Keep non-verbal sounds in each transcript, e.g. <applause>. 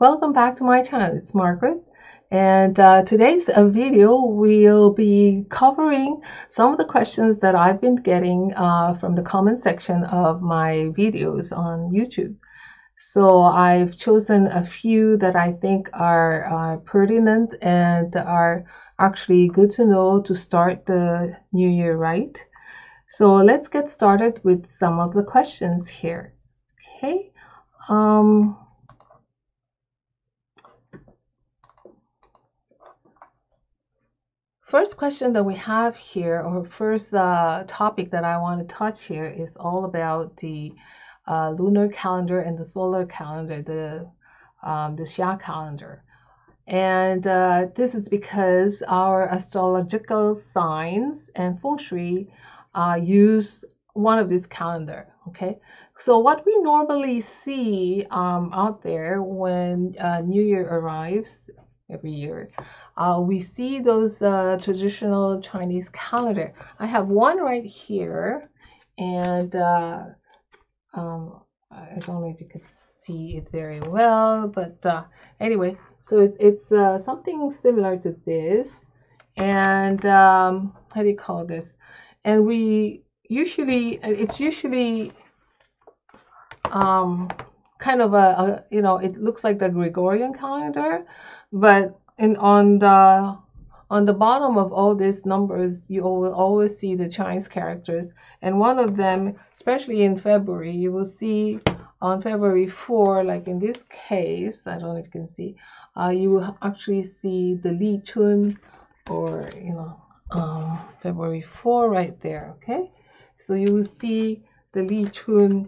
Welcome back to my channel. It's Margaret. And uh, today's uh, video will be covering some of the questions that I've been getting uh, from the comment section of my videos on YouTube. So I've chosen a few that I think are pertinent and are actually good to know to start the new year right. So let's get started with some of the questions here. Okay. Um, First question that we have here, or first uh, topic that I want to touch here, is all about the uh, lunar calendar and the solar calendar, the um, the Xia calendar. And uh, this is because our astrological signs and feng shui uh, use one of these calendar. Okay, so what we normally see um, out there when uh, New Year arrives every year uh, we see those uh, traditional Chinese calendar. I have one right here, and uh, um, I don't know if you could see it very well, but uh, anyway, so it's it's uh, something similar to this, and um, how do you call this? And we usually it's usually um, kind of a, a you know it looks like the Gregorian calendar, but in on the on the bottom of all these numbers, you will always see the Chinese characters. And one of them, especially in February, you will see on February 4, like in this case, I don't know if you can see, uh, you will actually see the Li Chun or, you know, um, February 4 right there, okay? So you will see the Li Chun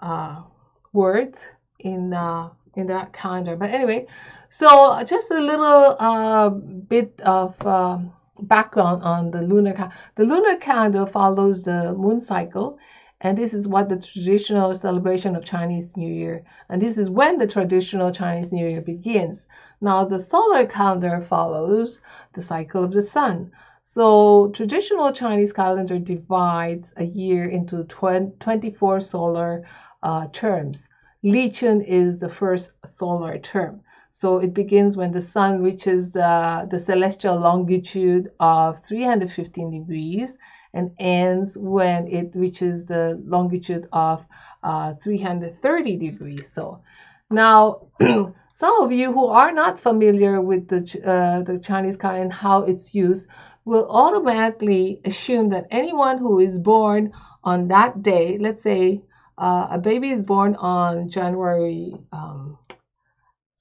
uh, words in, uh, in that calendar. But anyway, so just a little uh, bit of um, background on the lunar calendar. The lunar calendar follows the moon cycle, and this is what the traditional celebration of Chinese New Year, and this is when the traditional Chinese New Year begins. Now the solar calendar follows the cycle of the sun. So traditional Chinese calendar divides a year into 24 solar uh, terms. Li Chun is the first solar term. So it begins when the sun reaches uh, the celestial longitude of 315 degrees and ends when it reaches the longitude of uh, 330 degrees. So now, <clears throat> some of you who are not familiar with the, uh, the Chinese calendar and how it's used will automatically assume that anyone who is born on that day, let's say uh, a baby is born on January um,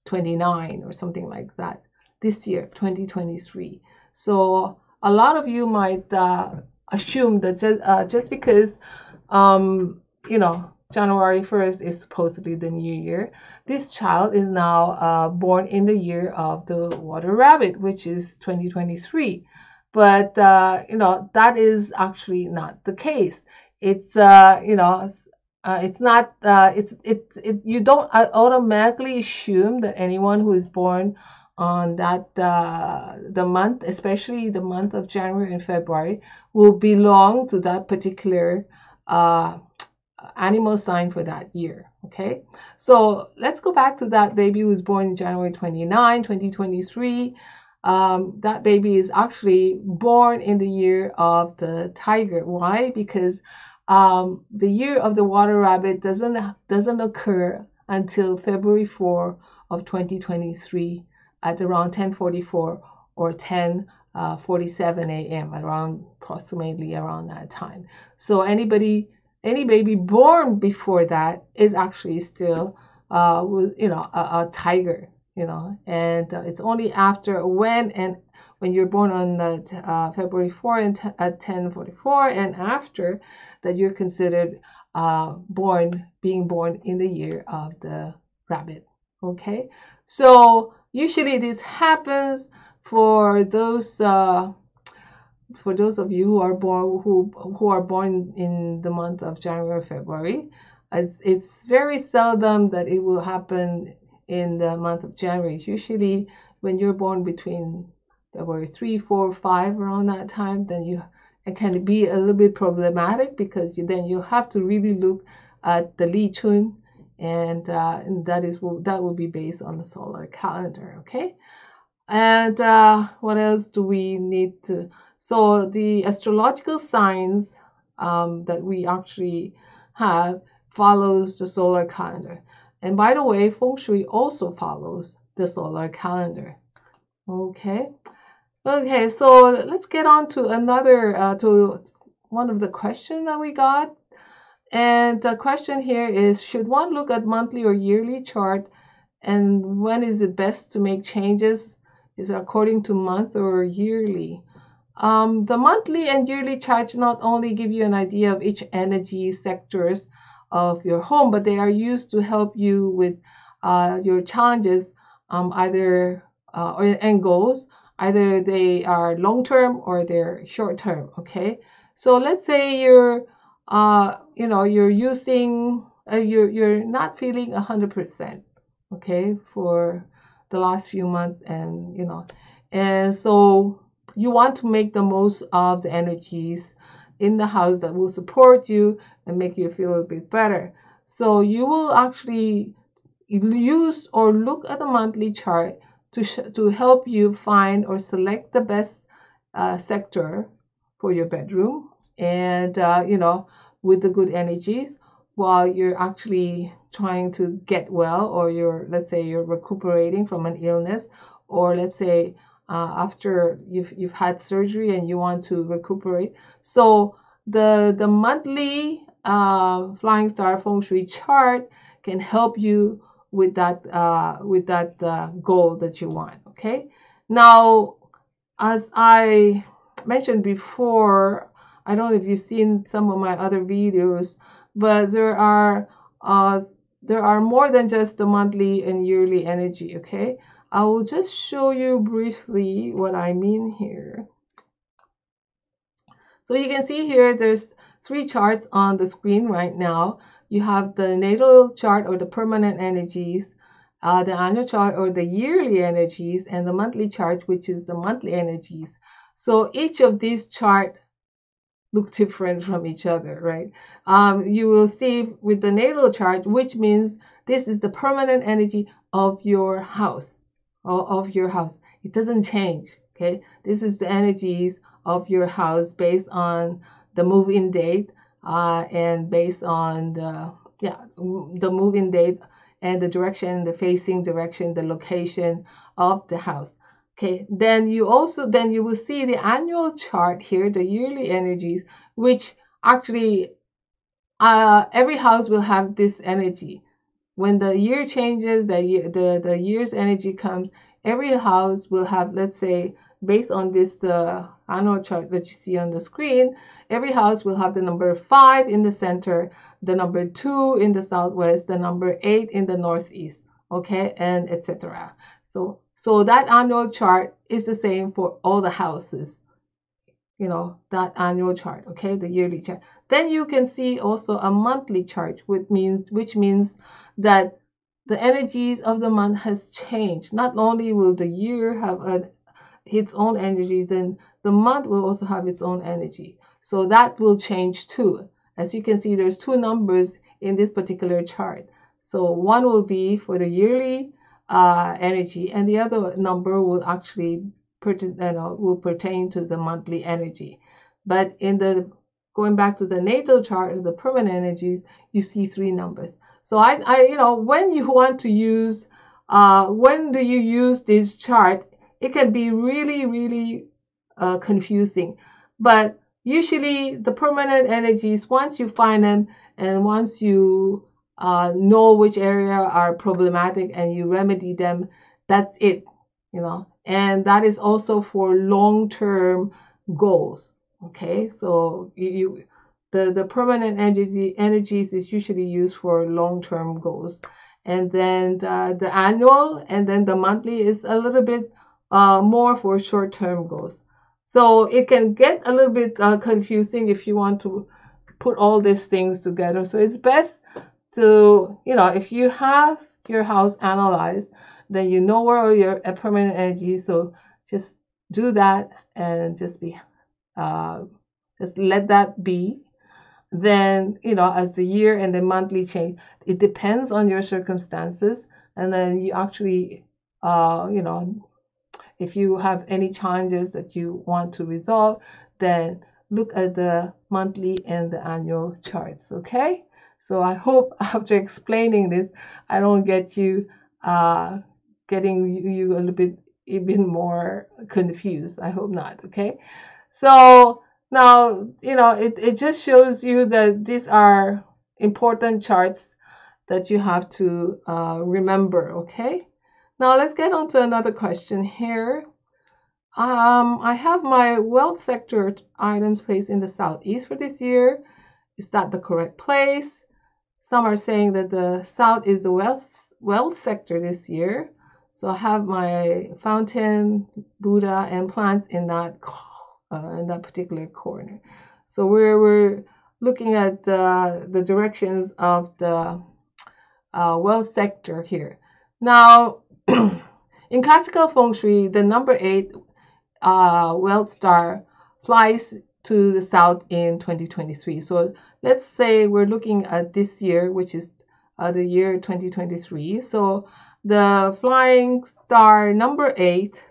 29 or something like that this year 2023 so a lot of you might uh, assume that just, uh, just because um, you know January 1st is supposedly the new year this child is now uh, born in the year of the water rabbit which is 2023 but uh, you know that is actually not the case. It's uh, you know uh, it's not. Uh, it's it, it. You don't automatically assume that anyone who is born on that uh, the month, especially the month of January and February, will belong to that particular uh, animal sign for that year. Okay, so let's go back to that baby who was born in January 29, 2023. Um, that baby is actually born in the year of the tiger. Why? Because um, the year of the water rabbit doesn't doesn't occur until February 4 of 2023 at around 10:44 or 10:47 uh, a.m. around approximately around that time. So anybody any baby born before that is actually still uh, you know a, a tiger you know and uh, it's only after when and when you're born on uh, February 4 and at 10:44 and after that you're considered uh, born being born in the year of the rabbit. Okay, so usually this happens for those uh, for those of you who are born who who are born in the month of January or February. It's very seldom that it will happen in the month of January. Usually, when you're born between February 3, 4, 5, around that time, then you it can be a little bit problematic because you then you have to really look at the Li Chun and, uh, and that is that will be based on the solar calendar. Okay, and uh, what else do we need to? So the astrological signs um, that we actually have follows the solar calendar. And by the way, feng shui also follows the solar calendar. Okay. Okay, so let's get on to another uh, to one of the questions that we got. And the question here is should one look at monthly or yearly chart and when is it best to make changes? Is it according to month or yearly? Um, the monthly and yearly charts not only give you an idea of each energy sectors of your home, but they are used to help you with uh, your challenges, um, either uh, and goals. Either they are long term or they're short term. Okay, so let's say you're, uh, you know, you're using, uh, you're you're not feeling a hundred percent. Okay, for the last few months, and you know, and so you want to make the most of the energies in the house that will support you and make you feel a bit better. So you will actually use or look at the monthly chart to, to help you find or select the best uh, sector for your bedroom and uh, you know with the good energies while you're actually trying to get well or you're let's say you're recuperating from an illness or let's say uh, after you've you've had surgery and you want to recuperate. So the the monthly uh, Flying Star Feng Shui chart can help you with that uh, with that uh, goal that you want. Okay. Now, as I mentioned before, I don't know if you've seen some of my other videos, but there are uh, there are more than just the monthly and yearly energy. Okay. I will just show you briefly what I mean here. So you can see here, there's three charts on the screen right now. You have the natal chart or the permanent energies, uh, the annual chart or the yearly energies, and the monthly chart, which is the monthly energies. So each of these chart look different from each other, right? Um, you will see with the natal chart, which means this is the permanent energy of your house or of your house. It doesn't change. Okay, this is the energies of your house based on the move-in date uh, and based on the yeah the move-in date and the direction, the facing direction, the location of the house. Okay, then you also then you will see the annual chart here, the yearly energies, which actually uh, every house will have this energy when the year changes, the, year, the, the year's energy comes, every house will have, let's say, based on this uh, annual chart that you see on the screen, every house will have the number 5 in the center, the number 2 in the southwest, the number 8 in the northeast, okay, and etc. So, so that annual chart is the same for all the houses, you know, that annual chart, okay, the yearly chart. Then you can see also a monthly chart, which means, which means that the energies of the month has changed. Not only will the year have a, its own energies, then the month will also have its own energy. So that will change too. As you can see, there's two numbers in this particular chart. So one will be for the yearly uh, energy, and the other number will actually pertain, you know, will pertain to the monthly energy. But in the going back to the natal chart, the permanent energies, you see three numbers. So I, I you know, when you want to use, uh, when do you use this chart? It can be really, really uh, confusing. But usually the permanent energies, once you find them and once you uh, know which area are problematic and you remedy them, that's it, you know. And that is also for long-term goals. Okay, so you, you the, the permanent energy energies is usually used for long-term goals. And then the, the, annual and then the monthly is a little bit uh, more for short-term goals. So it can get a little bit uh, confusing if you want to put all these things together. So it's best to, you know, if you have your house analyzed, then you know where your permanent energy. So just do that and just be, uh, just let that be then you know as the year and the monthly change it depends on your circumstances and then you actually uh you know if you have any challenges that you want to resolve then look at the monthly and the annual charts okay? So i hope <laughs> after explaining this i don't get you uh getting you a little bit even more confused. I hope not okay? So now, you know, it, it just shows you that these are important charts that you have to uh, remember, okay? Now let's get on to another question here. Um, I have my wealth sector items placed in the southeast for this year. Is that the correct place? Some are saying that the south is the wealth, wealth sector this year. So I have my fountain, Buddha, and plants in that uh, in that particular corner. So we're, we're looking at uh, the directions of the uh, wealth sector here. Now, <clears throat> in classical feng shui, the number eight uh, wealth star flies to the south in 2023. So let's say we're looking at this year, which is uh, the year 2023. So the flying star number eight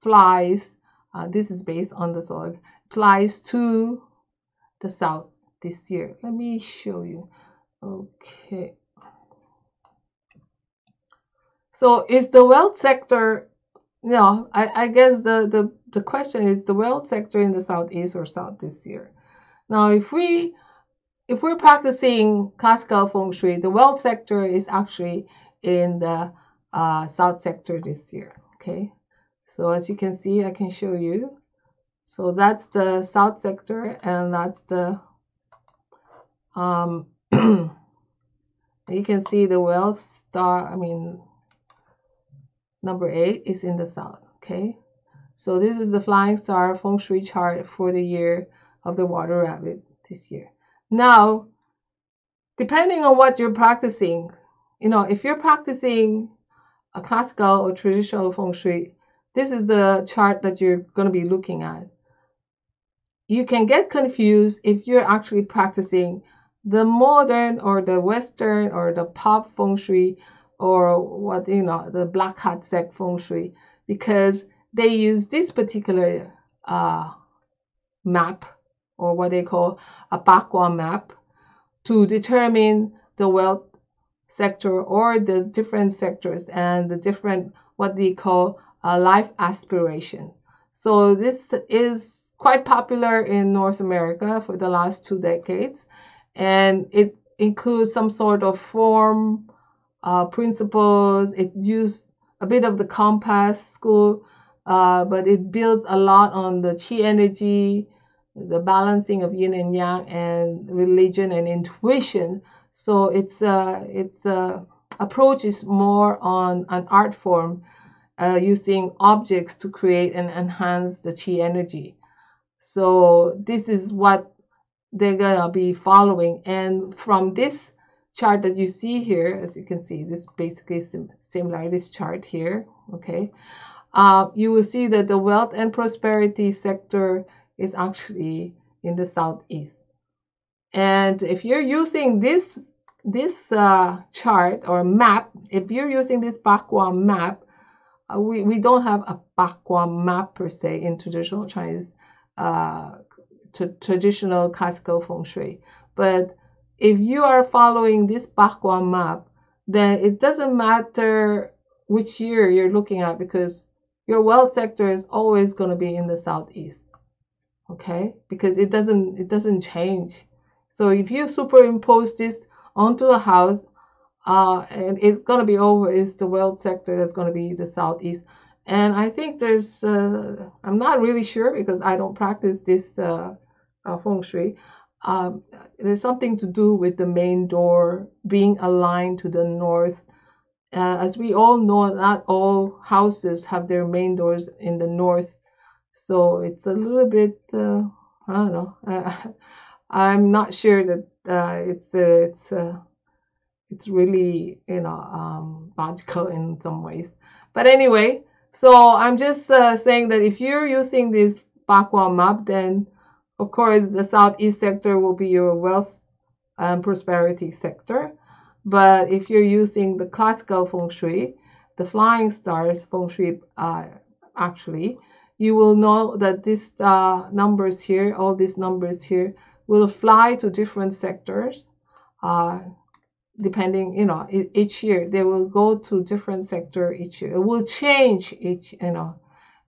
flies uh, this is based on the soil, flies to the south this year. Let me show you. Okay. So is the wealth sector, you know, I, I guess the, the, the question is the wealth sector in the southeast or south this year. Now, if we if we're practicing classical feng shui, the wealth sector is actually in the uh, south sector this year. Okay, so as you can see, I can show you. So that's the south sector and that's the, um, <clears throat> you can see the wealth star, I mean, number eight is in the south, okay? So this is the flying star feng shui chart for the year of the water rabbit this year. Now, depending on what you're practicing, you know, if you're practicing a classical or traditional feng shui, this is the chart that you're going to be looking at. You can get confused if you're actually practicing the modern or the western or the pop feng shui or what you know the black hat sect feng shui because they use this particular uh, map or what they call a Bagua map to determine the wealth sector or the different sectors and the different what they call uh, life aspirations. So this is quite popular in North America for the last two decades, and it includes some sort of form uh, principles. It uses a bit of the compass school, uh, but it builds a lot on the chi energy, the balancing of yin and yang, and religion and intuition. So it's uh, its uh, approach is more on an art form uh, using objects to create and enhance the chi energy. So this is what they're gonna be following. And from this chart that you see here, as you can see, this basically sim similar this chart here. Okay, uh, you will see that the wealth and prosperity sector is actually in the southeast. And if you're using this this uh, chart or map, if you're using this Bagua map, uh, we, we don't have a Bagua map per se in traditional Chinese, uh, traditional classical feng shui. But if you are following this Bagua map, then it doesn't matter which year you're looking at because your wealth sector is always going to be in the southeast. Okay, because it doesn't it doesn't change. So if you superimpose this onto a house, uh, and it's going to be over the wealth sector that's going to be the southeast and i think there's uh, i'm not really sure because i don't practice this uh, uh, feng shui um, there's something to do with the main door being aligned to the north. Uh, as we all know not all houses have their main doors in the north. So it's a little bit uh, i don't know. <laughs> I'm not sure that uh, it's it's it's really you know um, logical in some ways. But anyway, so I'm just uh, saying that if you're using this Bagua map, then of course the southeast sector will be your wealth and prosperity sector. But if you're using the classical feng shui, the flying stars feng shui, uh, actually, you will know that these uh, numbers here, all these numbers here, will fly to different sectors. Uh, depending, you know, each year they will go to different sector each year. It will change each, you know,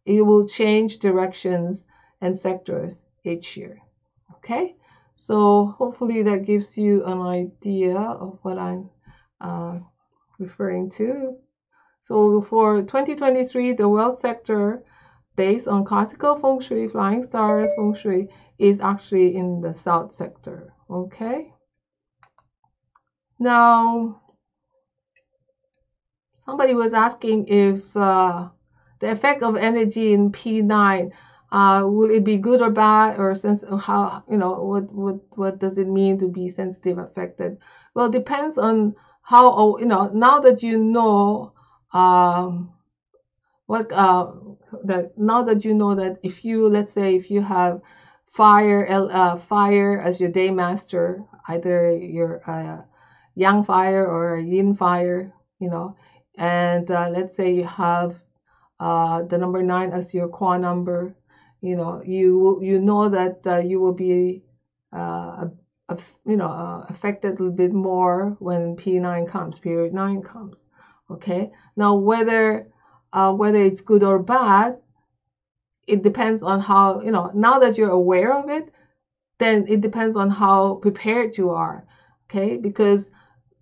it will change directions and sectors each year. Okay, so hopefully that gives you an idea of what I'm uh, referring to. So for 2023, the wealth sector based on classical feng shui, flying stars feng shui is actually in the south sector. Okay. Now, somebody was asking if uh, the effect of energy in P9 uh, will it be good or bad or sense how you know what what what does it mean to be sensitive affected? Well it depends on how oh, you know now that you know um, what uh, that now that you know that if you let's say if you have fire uh, fire as your day master either your uh, yang fire or yin fire you know and uh, let's say you have uh, the number nine as your core number you know you you know that uh, you will be uh, you know uh, affected a little bit more when P9 comes period 9 comes okay? Now whether uh, whether it's good or bad it depends on how you know now that you're aware of it then it depends on how prepared you are okay? Because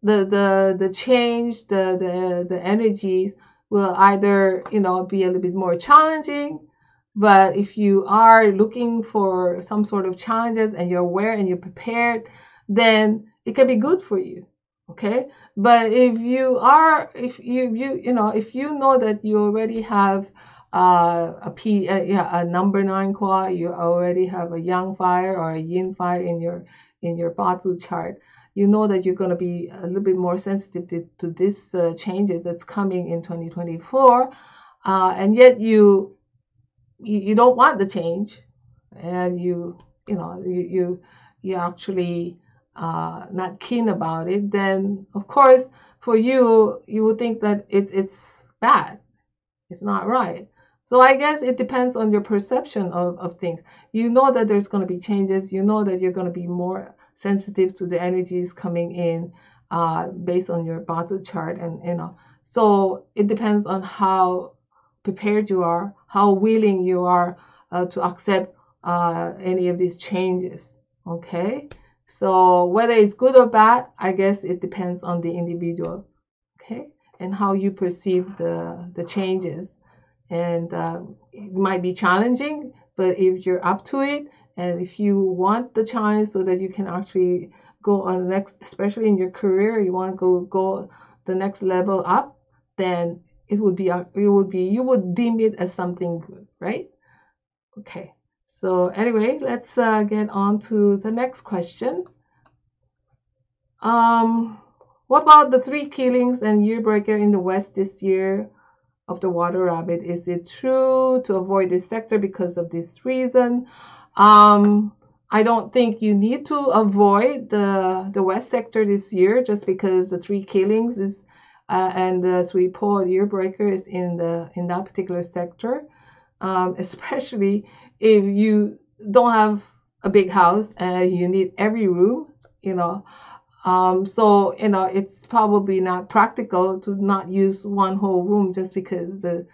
the the the change the the the energies will either you know be a little bit more challenging but if you are looking for some sort of challenges and you're aware and you're prepared then it can be good for you okay? But if you are if you you you know if you know that you already have uh, a p uh, yeah a number nine quad you already have a yang fire or a yin fire in your in your Bazi chart you know that you're going to be a little bit more sensitive to, to this uh, changes that's coming in 2024 uh, and yet you, you you don't want the change and you you know you you you actually uh, not keen about it then of course for you you would think that it's it's bad it's not right so I guess it depends on your perception of, of things. You know that there's going to be changes. You know that you're going to be more sensitive to the energies coming in uh, based on your Bazi chart and you know so it depends on how prepared you are how willing you are uh, to accept uh, any of these changes okay? So whether it's good or bad i guess it depends on the individual okay? And how you perceive the the changes. And uh, it might be challenging but if you're up to it and if you want the challenge so that you can actually go on the next, especially in your career, you want to go go the next level up, then it would be it would be you would deem it as something good, right? Okay. So anyway, let's uh, get on to the next question. Um, what about the three killings and year breaker in the West this year of the water rabbit? Is it true to avoid this sector because of this reason? Um, I don't think you need to avoid the the west sector this year just because the three killings is uh, and the three pole year breakers in the in that particular sector. Um, <laughs> especially if you don't have a big house and you need every room, you know. Um, so you know it's probably not practical to not use one whole room just because the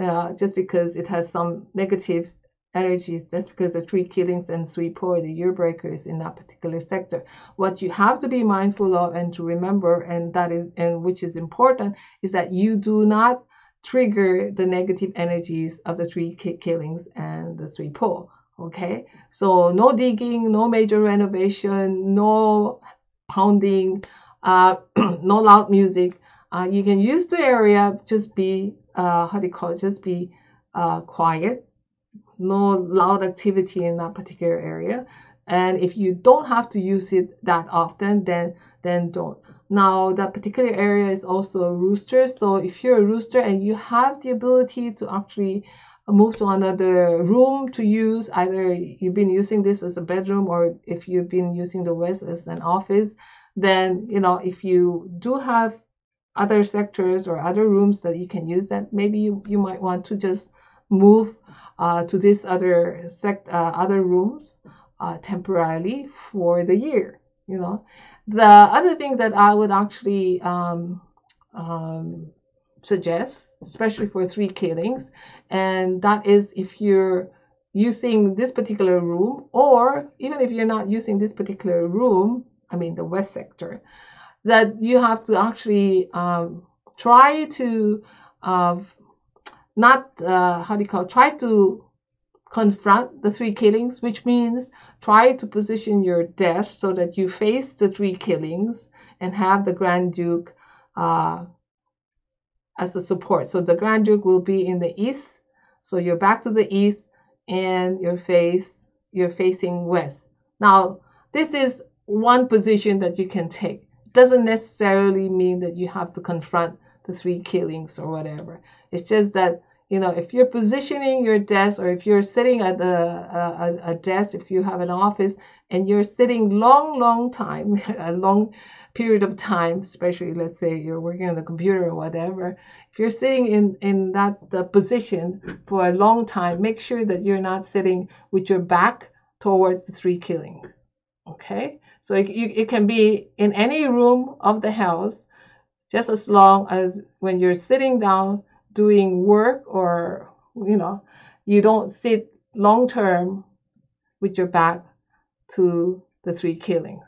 uh, just because it has some negative energies. That's because the three killings and three poor, the year breakers in that particular sector. What you have to be mindful of and to remember, and that is, and which is important, is that you do not trigger the negative energies of the three killings and the three poor. Okay, so no digging, no major renovation, no pounding, uh, <clears throat> no loud music. Uh, you can use the area, just be, uh, how do you call it, just be uh, quiet no loud activity in that particular area. And if you don't have to use it that often, then then don't. Now that particular area is also a rooster. So if you're a rooster and you have the ability to actually move to another room to use. Either you've been using this as a bedroom or if you've been using the west as an office, then, you know, if you do have other sectors or other rooms that you can use that maybe you, you might want to just move uh, to this other sect uh, other rooms uh, temporarily for the year you know. The other thing that i would actually um, um, suggest especially for three killings and that is if you're using this particular room or even if you're not using this particular room i mean the west sector that you have to actually um, try to uh, not uh, how do you call it? try to confront the three killings, which means try to position your desk so that you face the three killings and have the Grand Duke uh, as a support. So the Grand Duke will be in the east, so you're back to the east, and your face you're facing west. Now this is one position that you can take doesn't necessarily mean that you have to confront the three killings or whatever. It's just that you know if you're positioning your desk or if you're sitting at a, a, a desk, if you have an office and you're sitting long, long time, <laughs> a long period of time, especially let's say you're working on the computer or whatever, if you're sitting in in that uh, position for a long time, make sure that you're not sitting with your back towards the three killings. Okay, so it, it can be in any room of the house, just as long as when you're sitting down doing work or, you know, you don't sit long term with your back to the three killings.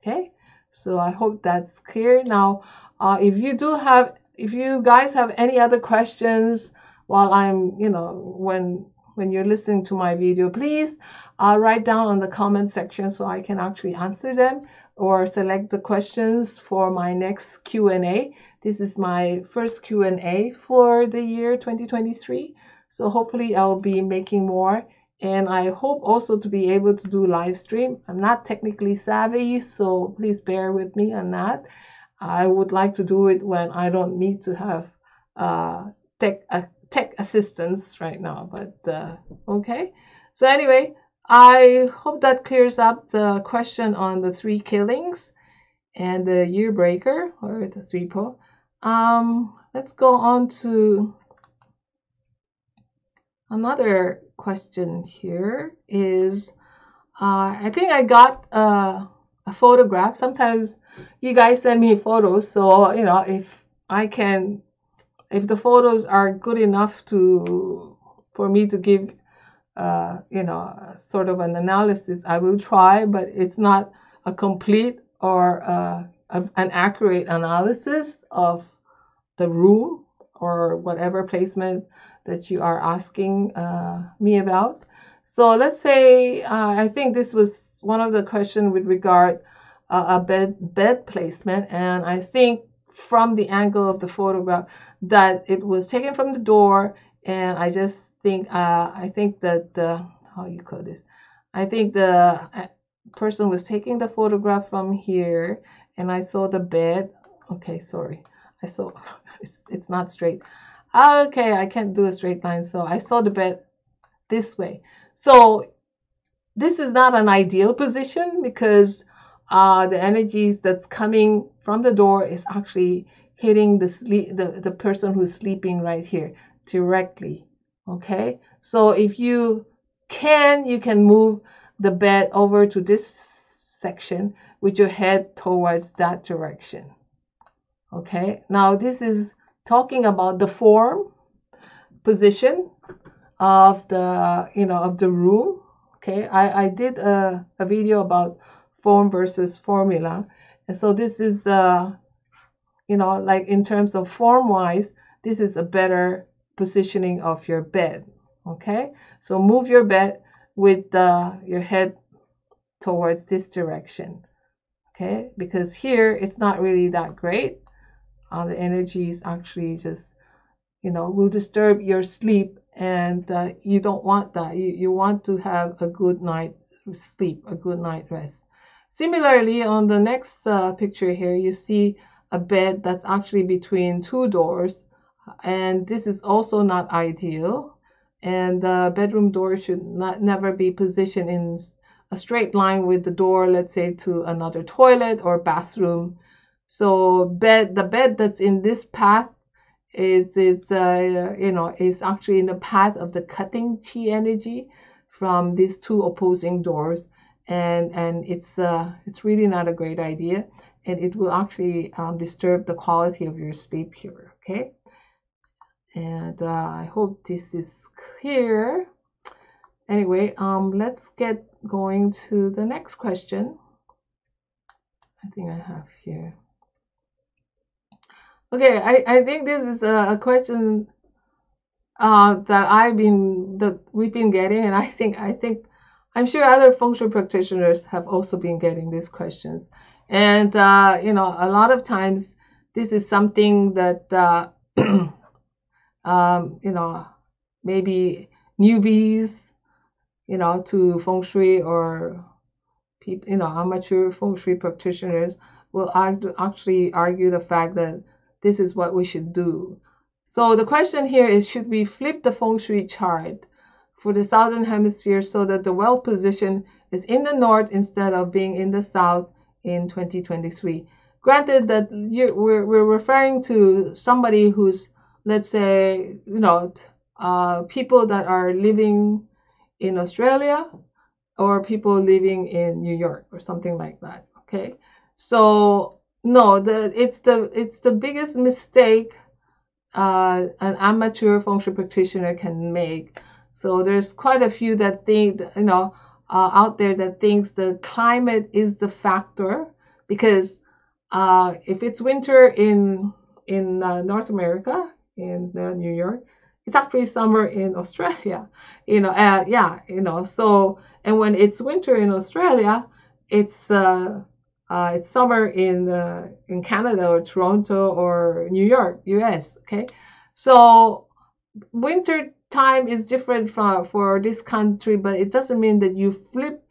Okay, so I hope that's clear. Now, uh, if you do have, if you guys have any other questions while I'm, you know, when when you're listening to my video, please uh, write down on the comment section so I can actually answer them or select the questions for my next Q&A. This is my first Q&A for the year 2023. So hopefully I'll be making more and I hope also to be able to do live stream. I'm not technically savvy, so please bear with me on that. I would like to do it when I don't need to have uh, tech, uh, tech assistance right now, but uh, okay. So anyway, I hope that clears up the question on the three killings and the year breaker or the three po. Um, let's go on to another question here is uh, I think I got a, a photograph. Sometimes you guys send me photos, so you know if I can if the photos are good enough to for me to give uh, you know sort of an analysis i will try but it's not a complete or uh, an accurate analysis of the room or whatever placement that you are asking uh, me about. So let's say uh, i think this was one of the questions with regard uh, a bed bed placement and i think from the angle of the photograph that it was taken from the door and I just think uh, I think that uh, how you call this? I think the uh, person was taking the photograph from here and I saw the bed. Okay sorry. I saw <laughs> it's, it's not straight. Okay I can't do a straight line so I saw the bed this way. So this is not an ideal position because uh, the energies that's coming from the door is actually hitting the sleep the, the person who's sleeping right here directly okay? So if you can you can move the bed over to this section with your head towards that direction. Okay? Now this is talking about the form position of the you know of the room. Okay? I i did a, a video about form versus formula. And so this is, uh, you know, like in terms of form wise, this is a better positioning of your bed. Okay, so move your bed with uh, your head towards this direction. Okay, because here it's not really that great. Uh, the energy is actually just, you know, will disturb your sleep, and uh, you don't want that. You you want to have a good night sleep, a good night rest. Similarly, on the next uh, picture here, you see a bed that's actually between two doors. And this is also not ideal and the bedroom door should not never be positioned in a straight line with the door, let's say to another toilet or bathroom. So bed the bed that's in this path is is uh, you know is actually in the path of the cutting chi energy from these two opposing doors, and and it's uh, it's really not a great idea, and it will actually um, disturb the quality of your sleep here. Okay, and uh, I hope this is clear. Anyway, um, let's get going to the next question. I think I have here. Okay, I, I think this is a, a question uh, that I've been that we've been getting, and I think I think I'm sure other functional practitioners have also been getting these questions. And uh, you know, a lot of times this is something that uh, <clears throat> um, you know maybe newbies, you know, to feng shui or people, you know, amateur feng shui practitioners will actually argue the fact that this is what we should do. So the question here is should we flip the feng shui chart for the southern hemisphere so that the well position is in the north instead of being in the south in 2023? Granted that we're, we're referring to somebody who's, let's say, you know, uh, people that are living in Australia or people living in New York or something like that. Okay, so no, the it's the it's the biggest mistake uh, an amateur feng shui practitioner can make. So there's quite a few that think you know uh, out there that thinks the climate is the factor because uh, if it's winter in in uh, North America in uh, New York, it's actually summer in Australia. <laughs> You know, uh, yeah, you know. So and when it's winter in Australia, it's uh, uh, it's summer in uh, in Canada or Toronto or New York, U.S. Okay, so winter time is different from for this country, but it doesn't mean that you flip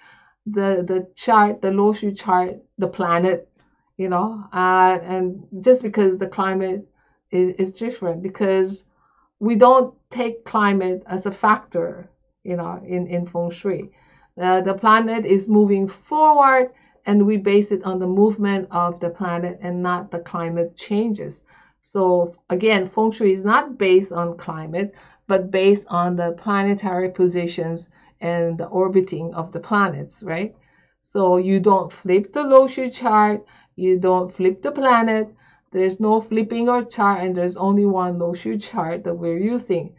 the the chart, the Lo Shu chart, the planet, you know, uh, and just because the climate is, is different, because we don't take climate as a factor, you know, in in feng shui. Uh, the planet is moving forward and we base it on the movement of the planet and not the climate changes. So again, feng shui is not based on climate, but based on the planetary positions and the orbiting of the planets, right? So you don't flip the Lo Shu chart, you don't flip the planet. There's no flipping or chart, and there's only one Lo Shu chart that we're using.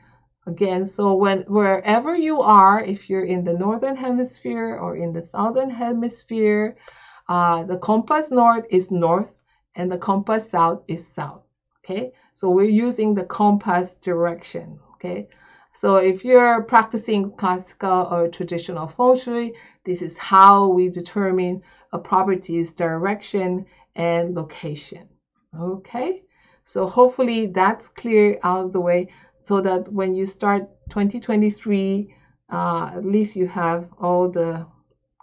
Again, so when wherever you are, if you're in the northern hemisphere or in the southern hemisphere, uh, the compass north is north and the compass south is south. Okay, so we're using the compass direction. Okay, so if you're practicing classical or traditional feng shui, this is how we determine a property's direction and location. Okay, so hopefully that's clear out of the way so that when you start 2023, uh, at least you have all the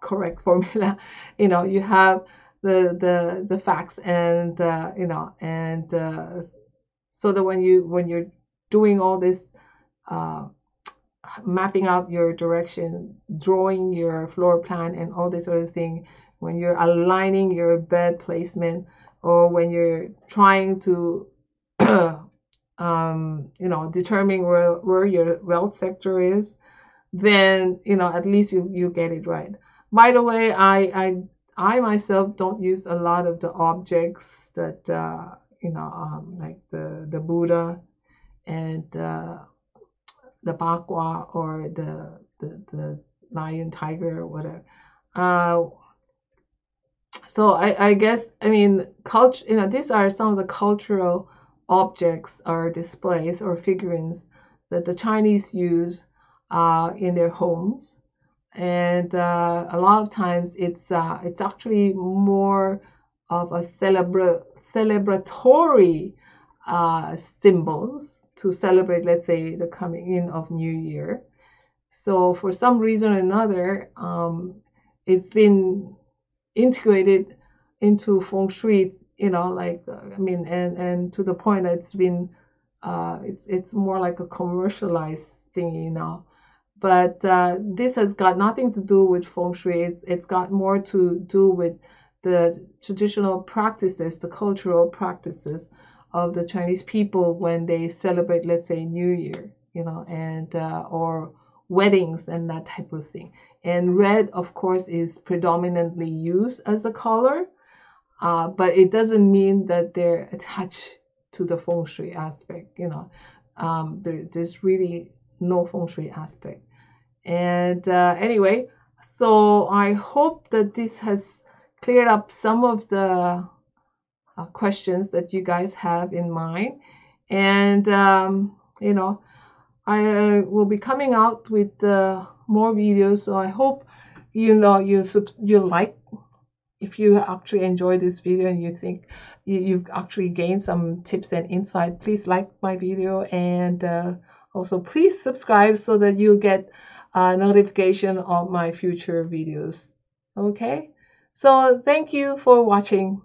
correct <laughs> formula. You know, you have the the the facts and uh, you know and uh, so that when you when you're doing all this uh, mapping out your direction, drawing your floor plan and all this sort of thing, when you're aligning your bed placement or when you're trying to <clears throat> um, you know, determine where, where your wealth sector is, then, you know, at least you, you get it right. By the way, I, I, I myself don't use a lot of the objects that, uh, you know, um, like the, the Buddha and uh, the Bagua or the, the, the lion, tiger, or whatever. Uh, so I, I guess, I mean, culture, you know, these are some of the cultural objects or displays or figurines that the Chinese use uh, in their homes. And uh, a lot of times it's, uh, it's actually more of a celebra- celebratory uh, symbols to celebrate, let's say, the coming in of New Year. So for some reason or another, um, it's been integrated into feng shui you know like i mean and and to the point that it's been uh it's it's more like a commercialized thingy now. But uh, this has got nothing to do with feng shui. It's, it's got more to do with the traditional practices, the cultural practices of the Chinese people when they celebrate, let's say, New Year, you know, and uh, or weddings and that type of thing. And red, of course, is predominantly used as a color, uh, but it doesn't mean that they're attached to the feng shui aspect. You know, um, there, there's really no feng shui aspect. And uh, anyway, so I hope that this has cleared up some of the uh, questions that you guys have in mind. And, um, you know, I uh, will be coming out with uh, more videos. So I hope, you know, you, you like, if you actually enjoy this video and you think you, you've actually gained some tips and insight, please like my video and uh, also please subscribe so that you get uh, notification of my future videos. Okay, so thank you for watching.